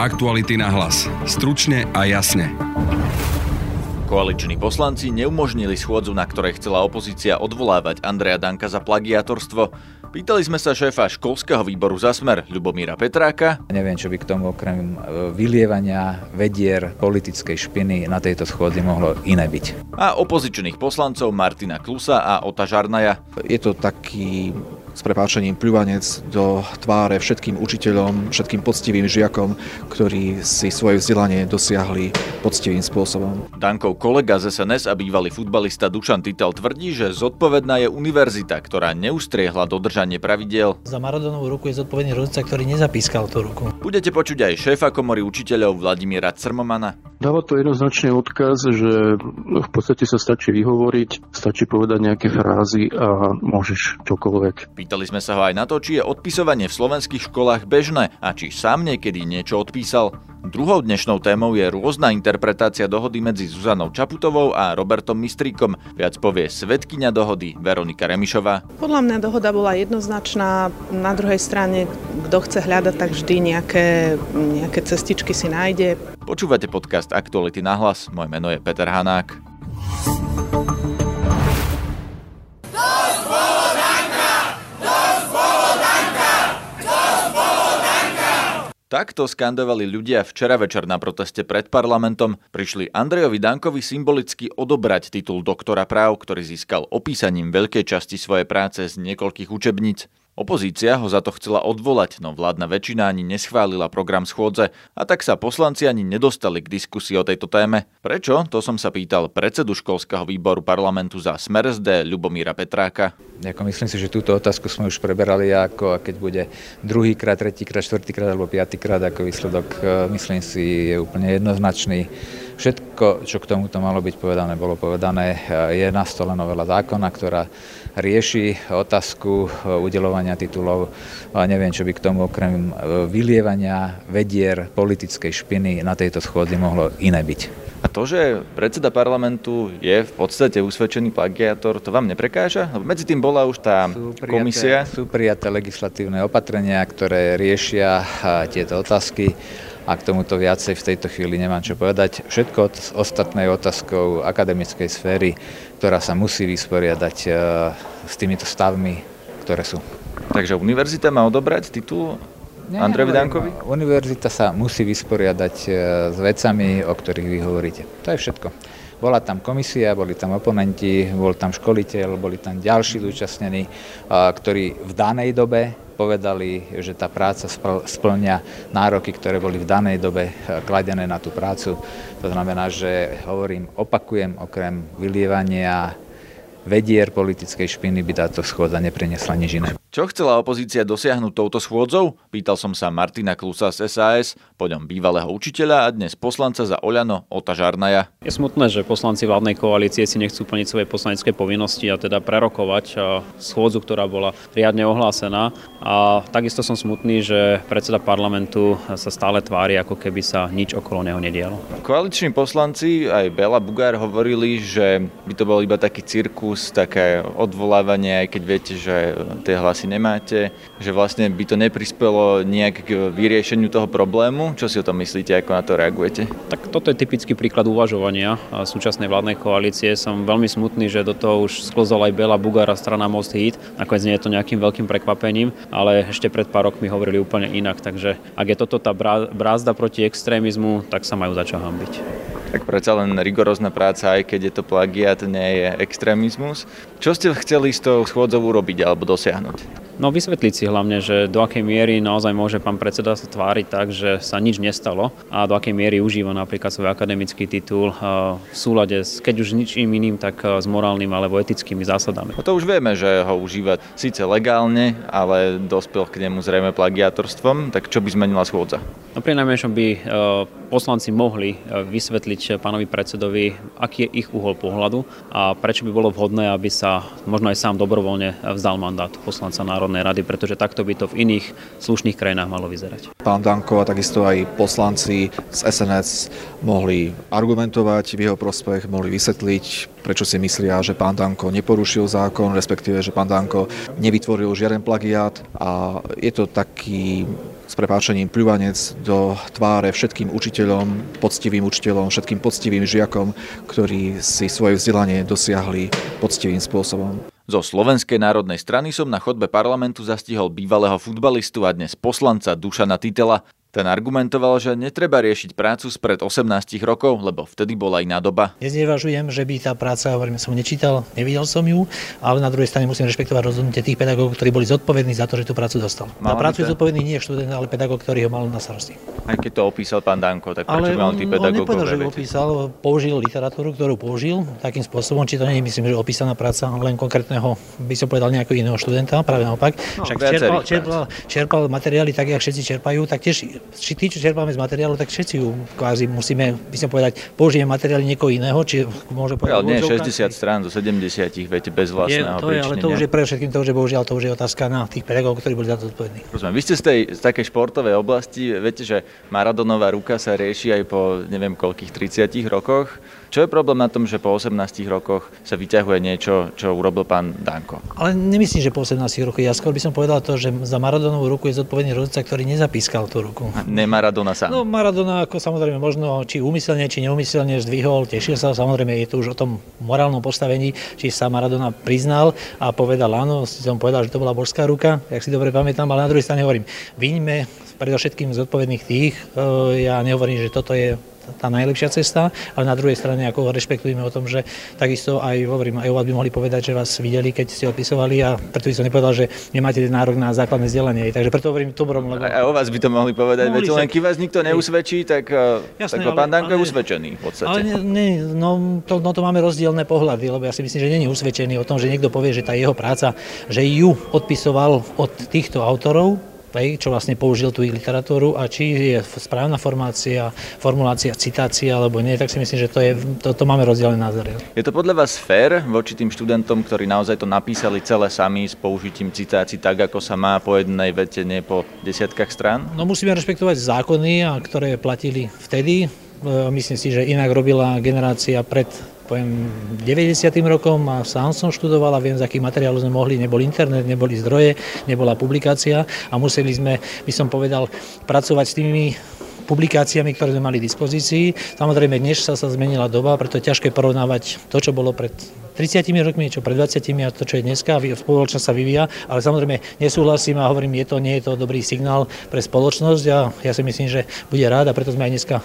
Aktuality na hlas. Stručne a jasne. Koaliční poslanci neumožnili schôdzu, na ktorej chcela opozícia odvolávať Andreja Danka za plagiatorstvo. Pýtali sme sa šéfa školského výboru za smer Ľubomíra Petráka. Neviem, čo by k tomu okrem e, vylievania vedier politickej špiny na tejto schôdzi mohlo iné byť. A opozičných poslancov Martina Klusa a Ota Žarnaja. Je to taký s prepáčením pľúvanec do tváre všetkým učiteľom, všetkým poctivým žiakom, ktorí si svoje vzdelanie dosiahli poctivým spôsobom. Dankov kolega z SNS a bývalý futbalista Dušan Titel tvrdí, že zodpovedná je univerzita, ktorá neustriehla dodržanie pravidel. Za Maradonovú ruku je zodpovedný rodica, ktorý nezapískal tú ruku. Budete počuť aj šéfa komory učiteľov Vladimíra Crmomana. Dáva to jednoznačný odkaz, že v podstate sa stačí vyhovoriť, stačí povedať nejaké frázy a môžeš čokoľvek. Pýtali sme sa ho aj na to, či je odpisovanie v slovenských školách bežné a či sám niekedy niečo odpísal. Druhou dnešnou témou je rôzna interpretácia dohody medzi Zuzanou Čaputovou a Robertom Mistríkom. Viac povie svetkyňa dohody Veronika Remišová. Podľa mňa dohoda bola jednoznačná. Na druhej strane, kto chce hľadať, tak vždy nejaké, nejaké cestičky si nájde. Počúvate podcast Aktuality na hlas. Moje meno je Peter Hanák. Takto skandovali ľudia včera večer na proteste pred parlamentom. Prišli Andrejovi Dankovi symbolicky odobrať titul doktora práv, ktorý získal opísaním veľkej časti svojej práce z niekoľkých učebníc. Opozícia ho za to chcela odvolať, no vládna väčšina ani neschválila program schôdze a tak sa poslanci ani nedostali k diskusii o tejto téme. Prečo? To som sa pýtal predsedu školského výboru parlamentu za Smer SD Ľubomíra Petráka. Ako myslím si, že túto otázku sme už preberali ako a keď bude druhýkrát, tretíkrát, štvrtýkrát alebo piatýkrát ako výsledok, e, myslím si, je úplne jednoznačný. Všetko, čo k tomuto malo byť povedané, bolo povedané. E, je na stole novela zákona, ktorá rieši otázku e, udelovania titulov. Neviem, čo by k tomu okrem e, vylievania vedier politickej špiny na tejto schôdzi mohlo iné byť. A to, že predseda parlamentu je v podstate usvedčený plagiátor, to vám neprekáža? Lebo medzi tým bola už tá sú prijaté, komisia. Sú prijaté legislatívne opatrenia, ktoré riešia tieto otázky a k tomuto viacej v tejto chvíli nemám čo povedať. Všetko ostatné je otázkou akademickej sféry, ktorá sa musí vysporiadať e, s týmito stavmi, ktoré sú. Takže univerzita má odobrať titul Andrejovi Dankovi? Univerzita sa musí vysporiadať e, s vecami, o ktorých vy hovoríte. To je všetko. Bola tam komisia, boli tam oponenti, bol tam školiteľ, boli tam ďalší zúčastnení, ktorí v danej dobe povedali, že tá práca splňa nároky, ktoré boli v danej dobe eh, kladené na tú prácu. To znamená, že hovorím, opakujem, okrem vylievania vedier politickej špiny by táto schôdza neprinesla nič iné. Čo chcela opozícia dosiahnuť touto schôdzou? Pýtal som sa Martina Klusa z SAS, po ňom bývalého učiteľa a dnes poslanca za Oľano Ota Žarnaja. Je smutné, že poslanci vládnej koalície si nechcú plniť svoje poslanecké povinnosti a teda prerokovať schôdzu, ktorá bola riadne ohlásená. A takisto som smutný, že predseda parlamentu sa stále tvári, ako keby sa nič okolo neho nedialo. Koaliční poslanci, aj Bela Bugár hovorili, že by to bol iba taký cirkus, také odvolávanie, aj keď viete, že tie hlasy asi nemáte, že vlastne by to neprispelo nejak k vyriešeniu toho problému. Čo si o tom myslíte, ako na to reagujete? Tak toto je typický príklad uvažovania súčasnej vládnej koalície. Som veľmi smutný, že do toho už sklzol aj Bela Bugara strana Most Hit. Nakoniec nie je to nejakým veľkým prekvapením, ale ešte pred pár rokmi hovorili úplne inak. Takže ak je toto tá brázda proti extrémizmu, tak sa majú začať hambiť. Tak predsa len rigorózna práca, aj keď je to plagiat, nie je extrémizmus. Čo ste chceli s tou schôdzou urobiť alebo dosiahnuť? No vysvetliť si hlavne, že do akej miery naozaj môže pán predseda sa tváriť tak, že sa nič nestalo a do akej miery užíva napríklad svoj akademický titul v súlade s, keď už ničím iným, tak s morálnym alebo etickými zásadami. No to už vieme, že ho užíva síce legálne, ale dospel k nemu zrejme plagiatorstvom, tak čo by zmenila schôdza? No pri najmenšom by poslanci mohli vysvetliť pánovi predsedovi, aký je ich uhol pohľadu a prečo by bolo vhodné, aby sa možno aj sám dobrovoľne vzdal mandát poslanca národného Národnej rady, pretože takto by to v iných slušných krajinách malo vyzerať. Pán Danko a takisto aj poslanci z SNS mohli argumentovať v jeho prospech, mohli vysvetliť, prečo si myslia, že pán Danko neporušil zákon, respektíve, že pán Danko nevytvoril žiaden plagiát a je to taký s prepáčením pľúvanec do tváre všetkým učiteľom, poctivým učiteľom, všetkým poctivým žiakom, ktorí si svoje vzdelanie dosiahli poctivým spôsobom. Zo Slovenskej národnej strany som na chodbe parlamentu zastihol bývalého futbalistu a dnes poslanca Dušana Titela. Ten argumentoval, že netreba riešiť prácu spred 18 rokov, lebo vtedy bola iná doba. Neznevažujem, že by tá práca, hovorím, som nečítal, nevidel som ju, ale na druhej strane musím rešpektovať rozhodnutie tých pedagógov, ktorí boli zodpovední za to, že tú prácu dostal. Na prácu je zodpovedný nie študent, ale pedagóg, ktorý ho mal na starosti. Aj keď to opísal pán Danko, tak prečo mal tí pedagógov? Nepovedal, že opísal, použil literatúru, ktorú použil takým spôsobom, či to nie je, myslím, že opísaná práca len konkrétneho, by som povedal nejakého iného študenta, práve naopak. No, Však čerpal, čerpal, čerpal, materiály tak, jak všetci čerpajú, tak tiež či tí, čo čerpáme z materiálu, tak všetci ju kvázi musíme, by som povedať, použijeme materiály niekoho iného, či môže povedať... Ale nie, 60 strán do 70, viete, bez vlastného je, to je, ale to už je pre všetkým to, že bohužiaľ to už je otázka na tých pedagógov, ktorí boli za to zodpovední. Rozumiem. Vy ste z tej z takej športovej oblasti, viete, že Maradonová ruka sa rieši aj po neviem koľkých 30 rokoch. Čo je problém na tom, že po 18 rokoch sa vyťahuje niečo, čo urobil pán Danko? Ale nemyslím, že po 18 rokoch. Ja skôr by som povedal to, že za Maradonovú ruku je zodpovedný rodica, ktorý nezapískal tú ruku. A ne Maradona sám? No Maradona ako samozrejme možno či úmyselne, či neumyselne zdvihol, tešil sa. Samozrejme je to už o tom morálnom postavení, či sa Maradona priznal a povedal áno, si som povedal, že to bola božská ruka, jak si dobre pamätám, ale na druhej strane hovorím, vyňme predovšetkým zodpovedných tých. E, ja nehovorím, že toto je tá najlepšia cesta, ale na druhej strane ako rešpektujeme o tom, že takisto aj hovorím, aj o vás by mohli povedať, že vás videli, keď ste odpisovali a preto by som nepovedal, že nemáte nárok na základné vzdelanie. Takže preto hovorím dobrom. Lebo... A o vás by to mohli povedať, mohli veď len keď vás nikto neusvedčí, tak, eh, Jasné, tak pán Danko je usvedčený v podstate. Ale ne, ne, no, to, no to máme rozdielne pohľady, lebo ja si myslím, že není usvedčený o tom, že niekto povie, že tá jeho práca, že ju odpisoval od týchto autorov, čo vlastne použil tú ich literatúru a či je správna formácia, formulácia, citácia alebo nie, tak si myslím, že to, je, to, to máme rozdielne názory. Je to podľa vás fér voči tým študentom, ktorí naozaj to napísali celé sami s použitím citácií tak, ako sa má po jednej vete, nie po desiatkách strán? No musíme rešpektovať zákony, ktoré platili vtedy. E, myslím si, že inak robila generácia pred poviem, 90. rokom a sám som študoval a viem, z akých materiálov sme mohli, nebol internet, neboli zdroje, nebola publikácia a museli sme, by som povedal, pracovať s tými publikáciami, ktoré sme mali v dispozícii. Samozrejme, dnes sa, sa zmenila doba, preto je ťažké porovnávať to, čo bolo pred 30 rokmi, čo pred 20 a to, čo je dneska, spoločnosť sa vyvíja, ale samozrejme nesúhlasím a hovorím, je to, nie je to dobrý signál pre spoločnosť a ja si myslím, že bude rád a preto sme aj dneska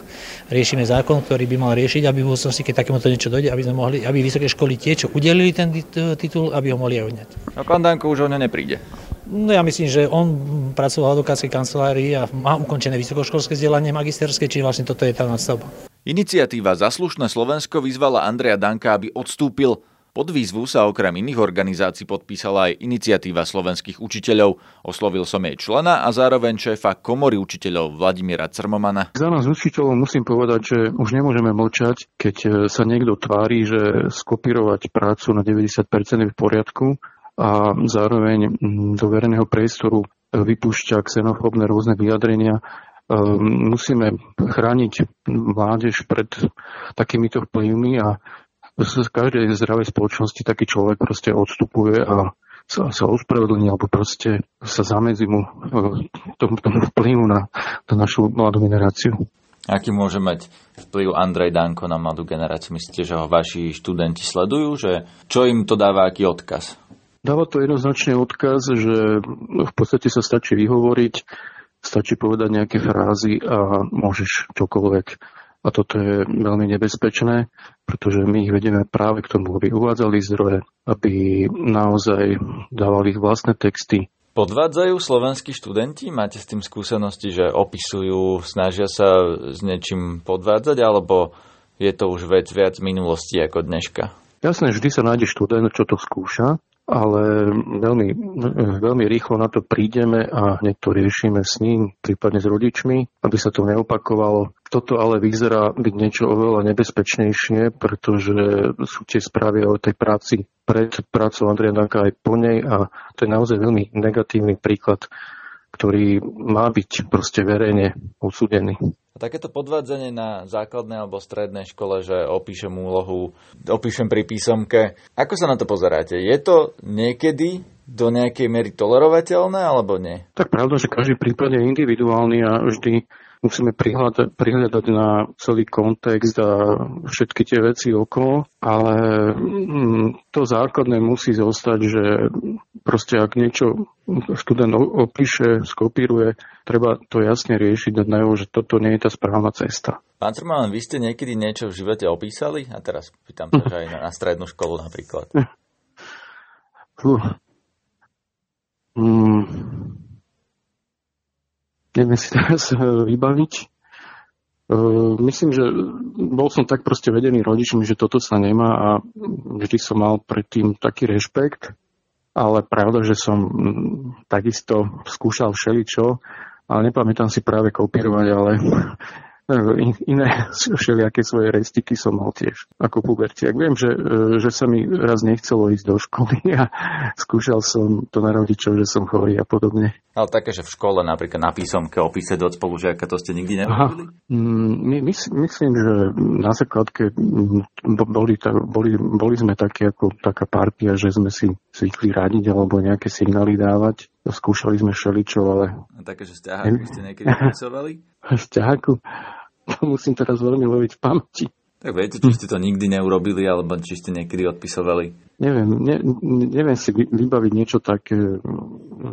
riešime zákon, ktorý by mal riešiť, aby v budúcnosti, keď takémuto niečo dojde, aby sme mohli, aby vysoké školy tie, čo udelili ten titul, aby ho mohli aj odňať. A pán Danko už o nepríde. No ja myslím, že on pracoval v advokátskej kancelárii a má ukončené vysokoškolské vzdelanie magisterské, či vlastne toto je tá nadstavba. Iniciatíva Zaslušné Slovensko vyzvala Andreja Danka, aby odstúpil pod výzvu sa okrem iných organizácií podpísala aj iniciatíva slovenských učiteľov. Oslovil som jej člena a zároveň šéfa komory učiteľov Vladimíra Crmomana. Za nás učiteľov musím povedať, že už nemôžeme mlčať, keď e, sa niekto tvári, že skopírovať prácu na 90% je v poriadku a zároveň do verejného priestoru e, vypúšťa xenofóbne rôzne vyjadrenia. E, musíme chrániť mládež pred takýmito vplyvmi a z každej zdravej spoločnosti taký človek proste odstupuje a sa, sa ospravedlní alebo proste sa zamedzí mu e, tomu, tomu vplyvu na, na našu mladú generáciu. Aký môže mať vplyv Andrej Danko na mladú generáciu? Myslíte, že ho vaši študenti sledujú? Že čo im to dáva, aký odkaz? Dáva to jednoznačný odkaz, že v podstate sa stačí vyhovoriť, stačí povedať nejaké frázy a môžeš čokoľvek a toto je veľmi nebezpečné, pretože my ich vedieme práve k tomu, aby uvádzali zdroje, aby naozaj dávali ich vlastné texty. Podvádzajú slovenskí študenti? Máte s tým skúsenosti, že opisujú, snažia sa s niečím podvádzať, alebo je to už vec viac minulosti ako dneška? Jasné, vždy sa nájde študent, čo to skúša ale veľmi, veľmi rýchlo na to prídeme a hneď to riešime s ním, prípadne s rodičmi, aby sa to neopakovalo. Toto ale vyzerá byť niečo oveľa nebezpečnejšie, pretože sú tie správy o tej práci pred prácou Andreja Danka aj po nej a to je naozaj veľmi negatívny príklad, ktorý má byť proste verejne odsudený. A takéto podvádzanie na základnej alebo strednej škole, že opíšem úlohu, opíšem pri písomke, ako sa na to pozeráte? Je to niekedy do nejakej miery tolerovateľné alebo nie? Tak pravda, že každý prípad je individuálny a vždy musíme prihľadať, prihľadať na celý kontext a všetky tie veci okolo, ale mm, to základné musí zostať, že proste ak niečo študent opíše, skopíruje, treba to jasne riešiť dať najevo, že toto nie je tá správna cesta. Pán Truman, vy ste niekedy niečo v živote opísali? A teraz pýtam sa, že aj na, na strednú školu napríklad. Uh. Mm neviem si teraz eh, vybaviť. Eh, myslím, že bol som tak proste vedený rodičmi, že toto sa nemá a vždy som mal predtým taký rešpekt, ale pravda, že som takisto skúšal všeličo, ale nepamätám si práve kopírovať, ale iné všelijaké svoje restiky som mal tiež ako pubertiak. Viem, že, e, že sa mi raz nechcelo ísť do školy a skúšal som to na rodičov, že som chorý a podobne. Ale také, že v škole napríklad na písomke opísať od spolužiaka, to ste nikdy nerobili? Mm, my, my, myslím, že na základke mm, boli, boli, boli sme takí ako taká partia, že sme si zvykli radiť alebo nejaké signály dávať. Skúšali sme všeličo, ale... Také, že ste ste niekedy opisovali? Vzťahaku? To musím teraz veľmi loviť v pamäti. Tak viete, či ste to nikdy neurobili, alebo či ste niekedy odpisovali? Neviem, ne, neviem si vybaviť niečo také,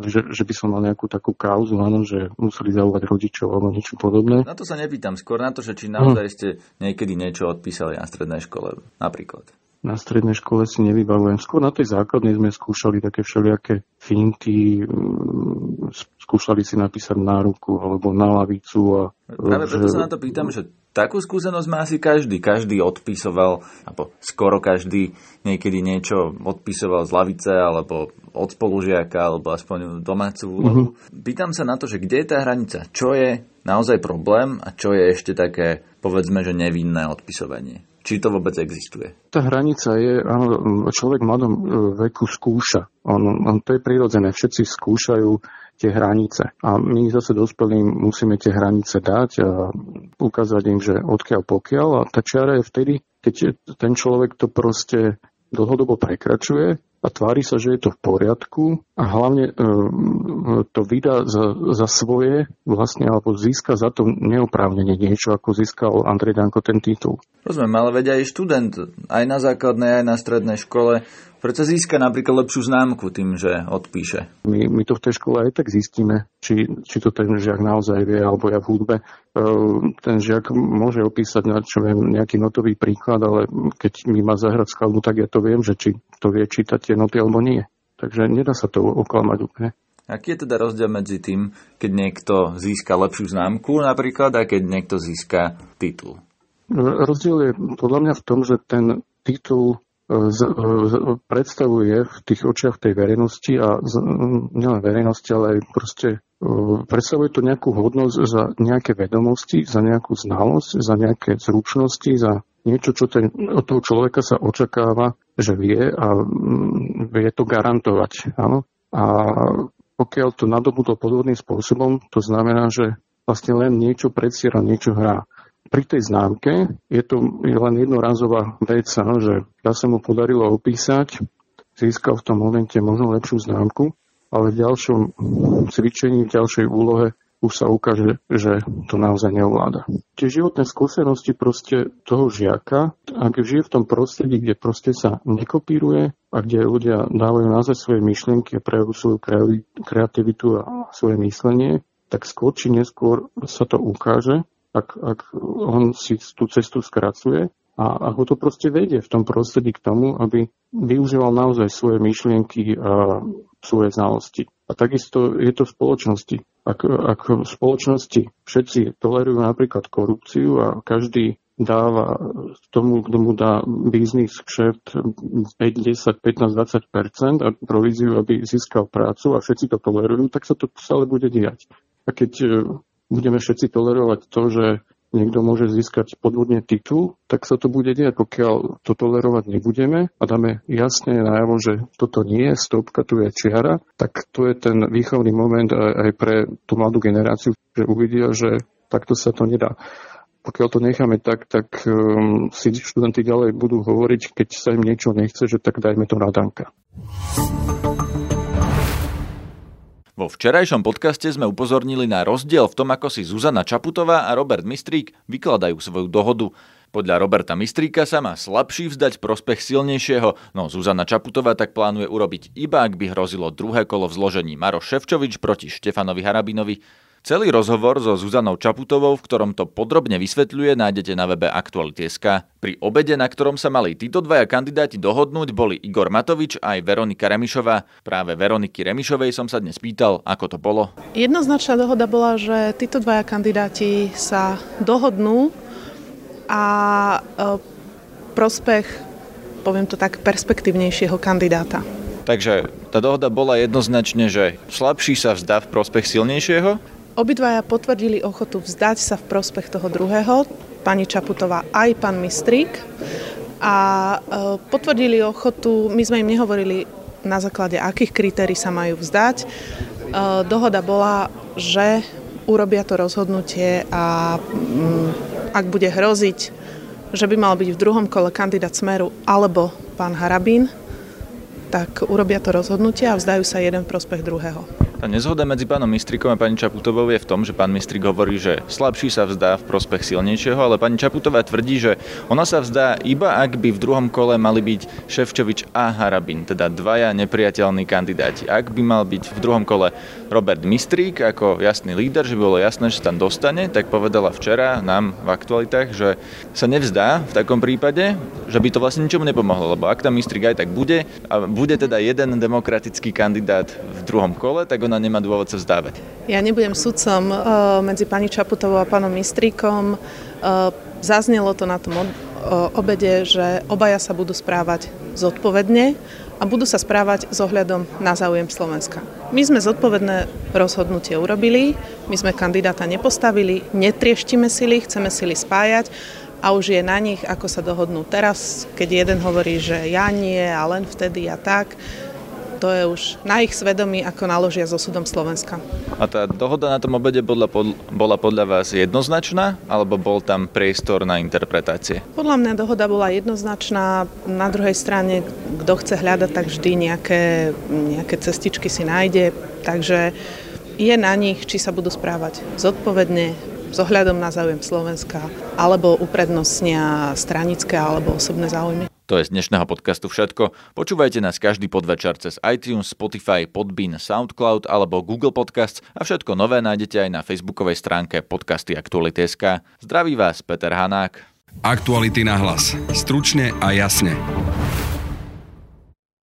že, že by som mal nejakú takú kauzu, áno, že museli zaujať rodičov alebo niečo podobné. Na to sa nepýtam, skôr na to, že či naozaj ste niekedy niečo odpísali na strednej škole, napríklad na strednej škole si nevybavujem. Skôr na tej základnej sme skúšali také všelijaké finty, mm, skúšali si napísať na ruku alebo na lavicu. A, Práve že... preto sa na to pýtam, že takú skúsenosť má asi každý. Každý odpisoval, alebo skoro každý niekedy niečo odpisoval z lavice alebo od spolužiaka, alebo aspoň domácu úlohu. Mm-hmm. Pýtam sa na to, že kde je tá hranica? Čo je naozaj problém a čo je ešte také, povedzme, že nevinné odpisovanie? Či to vôbec existuje? Tá hranica je, áno, človek v mladom e, veku skúša. On, on, to je prirodzené, všetci skúšajú tie hranice. A my zase dospelým musíme tie hranice dať a ukázať im, že odkiaľ pokiaľ. A tá čiara je vtedy, keď ten človek to proste dlhodobo prekračuje a tvári sa, že je to v poriadku a hlavne e, to vydá za, za svoje vlastne, alebo získa za to neoprávnenie niečo, ako získal Andrej Danko ten titul. Rozumiem, ale veď aj študent, aj na základnej, aj na strednej škole, prečo získa napríklad lepšiu známku tým, že odpíše? My, my to v tej škole aj tak zistíme, či, či to ten žiak naozaj vie, alebo ja v hudbe. E, ten žiak môže opísať na čo viem, nejaký notový príklad, ale keď mi má zahrať skladbu, tak ja to viem, že či to vie čítať tie noty alebo nie. Takže nedá sa to oklamať úplne. Aký je teda rozdiel medzi tým, keď niekto získa lepšiu známku napríklad a keď niekto získa titul? Rozdiel je podľa mňa v tom, že ten titul z, z, predstavuje v tých očiach tej verejnosti a z, nielen verejnosti, ale aj proste e, predstavuje to nejakú hodnosť za nejaké vedomosti, za nejakú znalosť, za nejaké zručnosti, za niečo, čo ten, od toho človeka sa očakáva, že vie a vie to garantovať. Áno? A pokiaľ to nadobudol podvodným spôsobom, to znamená, že vlastne len niečo predsiera, niečo hrá pri tej známke je to len jednorazová vec, že ja sa mu podarilo opísať, získal v tom momente možno lepšiu známku, ale v ďalšom cvičení, v ďalšej úlohe už sa ukáže, že to naozaj neovláda. Tie životné skúsenosti proste toho žiaka, ak žije v tom prostredí, kde proste sa nekopíruje a kde ľudia dávajú naozaj svoje myšlienky a prejavujú svoju kreativitu a svoje myslenie, tak skôr či neskôr sa to ukáže ak, ak on si tú cestu skracuje a ak ho to proste vedie v tom prostredí k tomu, aby využíval naozaj svoje myšlienky a svoje znalosti. A takisto je to v spoločnosti. Ak, ak v spoločnosti všetci tolerujú napríklad korupciu a každý dáva tomu, kto mu dá biznis, kšeft 5, 10, 15, 20% a províziu, aby získal prácu a všetci to tolerujú, tak sa to stále bude diať. A keď budeme všetci tolerovať to, že niekto môže získať podvodne titul, tak sa to bude diať. Pokiaľ to tolerovať nebudeme a dáme jasne najavo, že toto nie je stopka, tu je čiara, tak to je ten výchovný moment aj pre tú mladú generáciu, že uvidia, že takto sa to nedá. Pokiaľ to necháme tak, tak um, si študenti ďalej budú hovoriť, keď sa im niečo nechce, že tak dajme to na danka. Vo včerajšom podcaste sme upozornili na rozdiel v tom, ako si Zuzana Čaputová a Robert Mistrík vykladajú svoju dohodu. Podľa Roberta Mistríka sa má slabší vzdať prospech silnejšieho, no Zuzana Čaputová tak plánuje urobiť iba, ak by hrozilo druhé kolo v zložení Maroš Ševčovič proti Štefanovi Harabinovi. Celý rozhovor so Zuzanou Čaputovou, v ktorom to podrobne vysvetľuje, nájdete na webe Aktuality.sk. Pri obede, na ktorom sa mali títo dvaja kandidáti dohodnúť, boli Igor Matovič a aj Veronika Remišová. Práve Veroniky Remišovej som sa dnes pýtal, ako to bolo. Jednoznačná dohoda bola, že títo dvaja kandidáti sa dohodnú a e, prospech, poviem to tak, perspektívnejšieho kandidáta. Takže tá dohoda bola jednoznačne, že slabší sa vzdá v prospech silnejšieho? Obidvaja potvrdili ochotu vzdať sa v prospech toho druhého, pani Čaputová aj pán Mistrík. A e, potvrdili ochotu, my sme im nehovorili na základe akých kritérií sa majú vzdať. E, dohoda bola, že urobia to rozhodnutie a mm, ak bude hroziť, že by mal byť v druhom kole kandidát Smeru alebo pán Harabín, tak urobia to rozhodnutie a vzdajú sa jeden prospech druhého. Tá nezhoda medzi pánom Mistrikom a pani Čaputovou je v tom, že pán Mistrik hovorí, že slabší sa vzdá v prospech silnejšieho, ale pani Čaputová tvrdí, že ona sa vzdá iba ak by v druhom kole mali byť Ševčovič a Harabin, teda dvaja nepriateľní kandidáti. Ak by mal byť v druhom kole Robert Mistrík ako jasný líder, že by bolo jasné, že sa tam dostane, tak povedala včera nám v aktualitách, že sa nevzdá v takom prípade, že by to vlastne ničomu nepomohlo, lebo ak tam Mistrík aj tak bude a bude teda jeden demokratický kandidát v druhom kole, tak on ona nemá dôvod sa vzdávať. Ja nebudem sudcom uh, medzi pani Čaputovou a pánom Mistríkom. Uh, zaznelo to na tom uh, obede, že obaja sa budú správať zodpovedne a budú sa správať s ohľadom na záujem Slovenska. My sme zodpovedné rozhodnutie urobili, my sme kandidáta nepostavili, netrieštime sily, chceme sily spájať a už je na nich, ako sa dohodnú teraz, keď jeden hovorí, že ja nie a len vtedy a tak to je už na ich svedomí, ako naložia so súdom Slovenska. A tá dohoda na tom obede bola, bola podľa vás jednoznačná, alebo bol tam priestor na interpretácie? Podľa mňa dohoda bola jednoznačná. Na druhej strane, kto chce hľadať, tak vždy nejaké, nejaké cestičky si nájde. Takže je na nich, či sa budú správať zodpovedne, s ohľadom na záujem Slovenska, alebo uprednostnia stranické alebo osobné záujmy. To je z dnešného podcastu všetko. Počúvajte nás každý podvečer cez iTunes, Spotify, Podbean, Soundcloud alebo Google Podcasts a všetko nové nájdete aj na facebookovej stránke podcasty Aktuality.sk. Zdraví vás Peter Hanák. Aktuality na hlas. Stručne a jasne.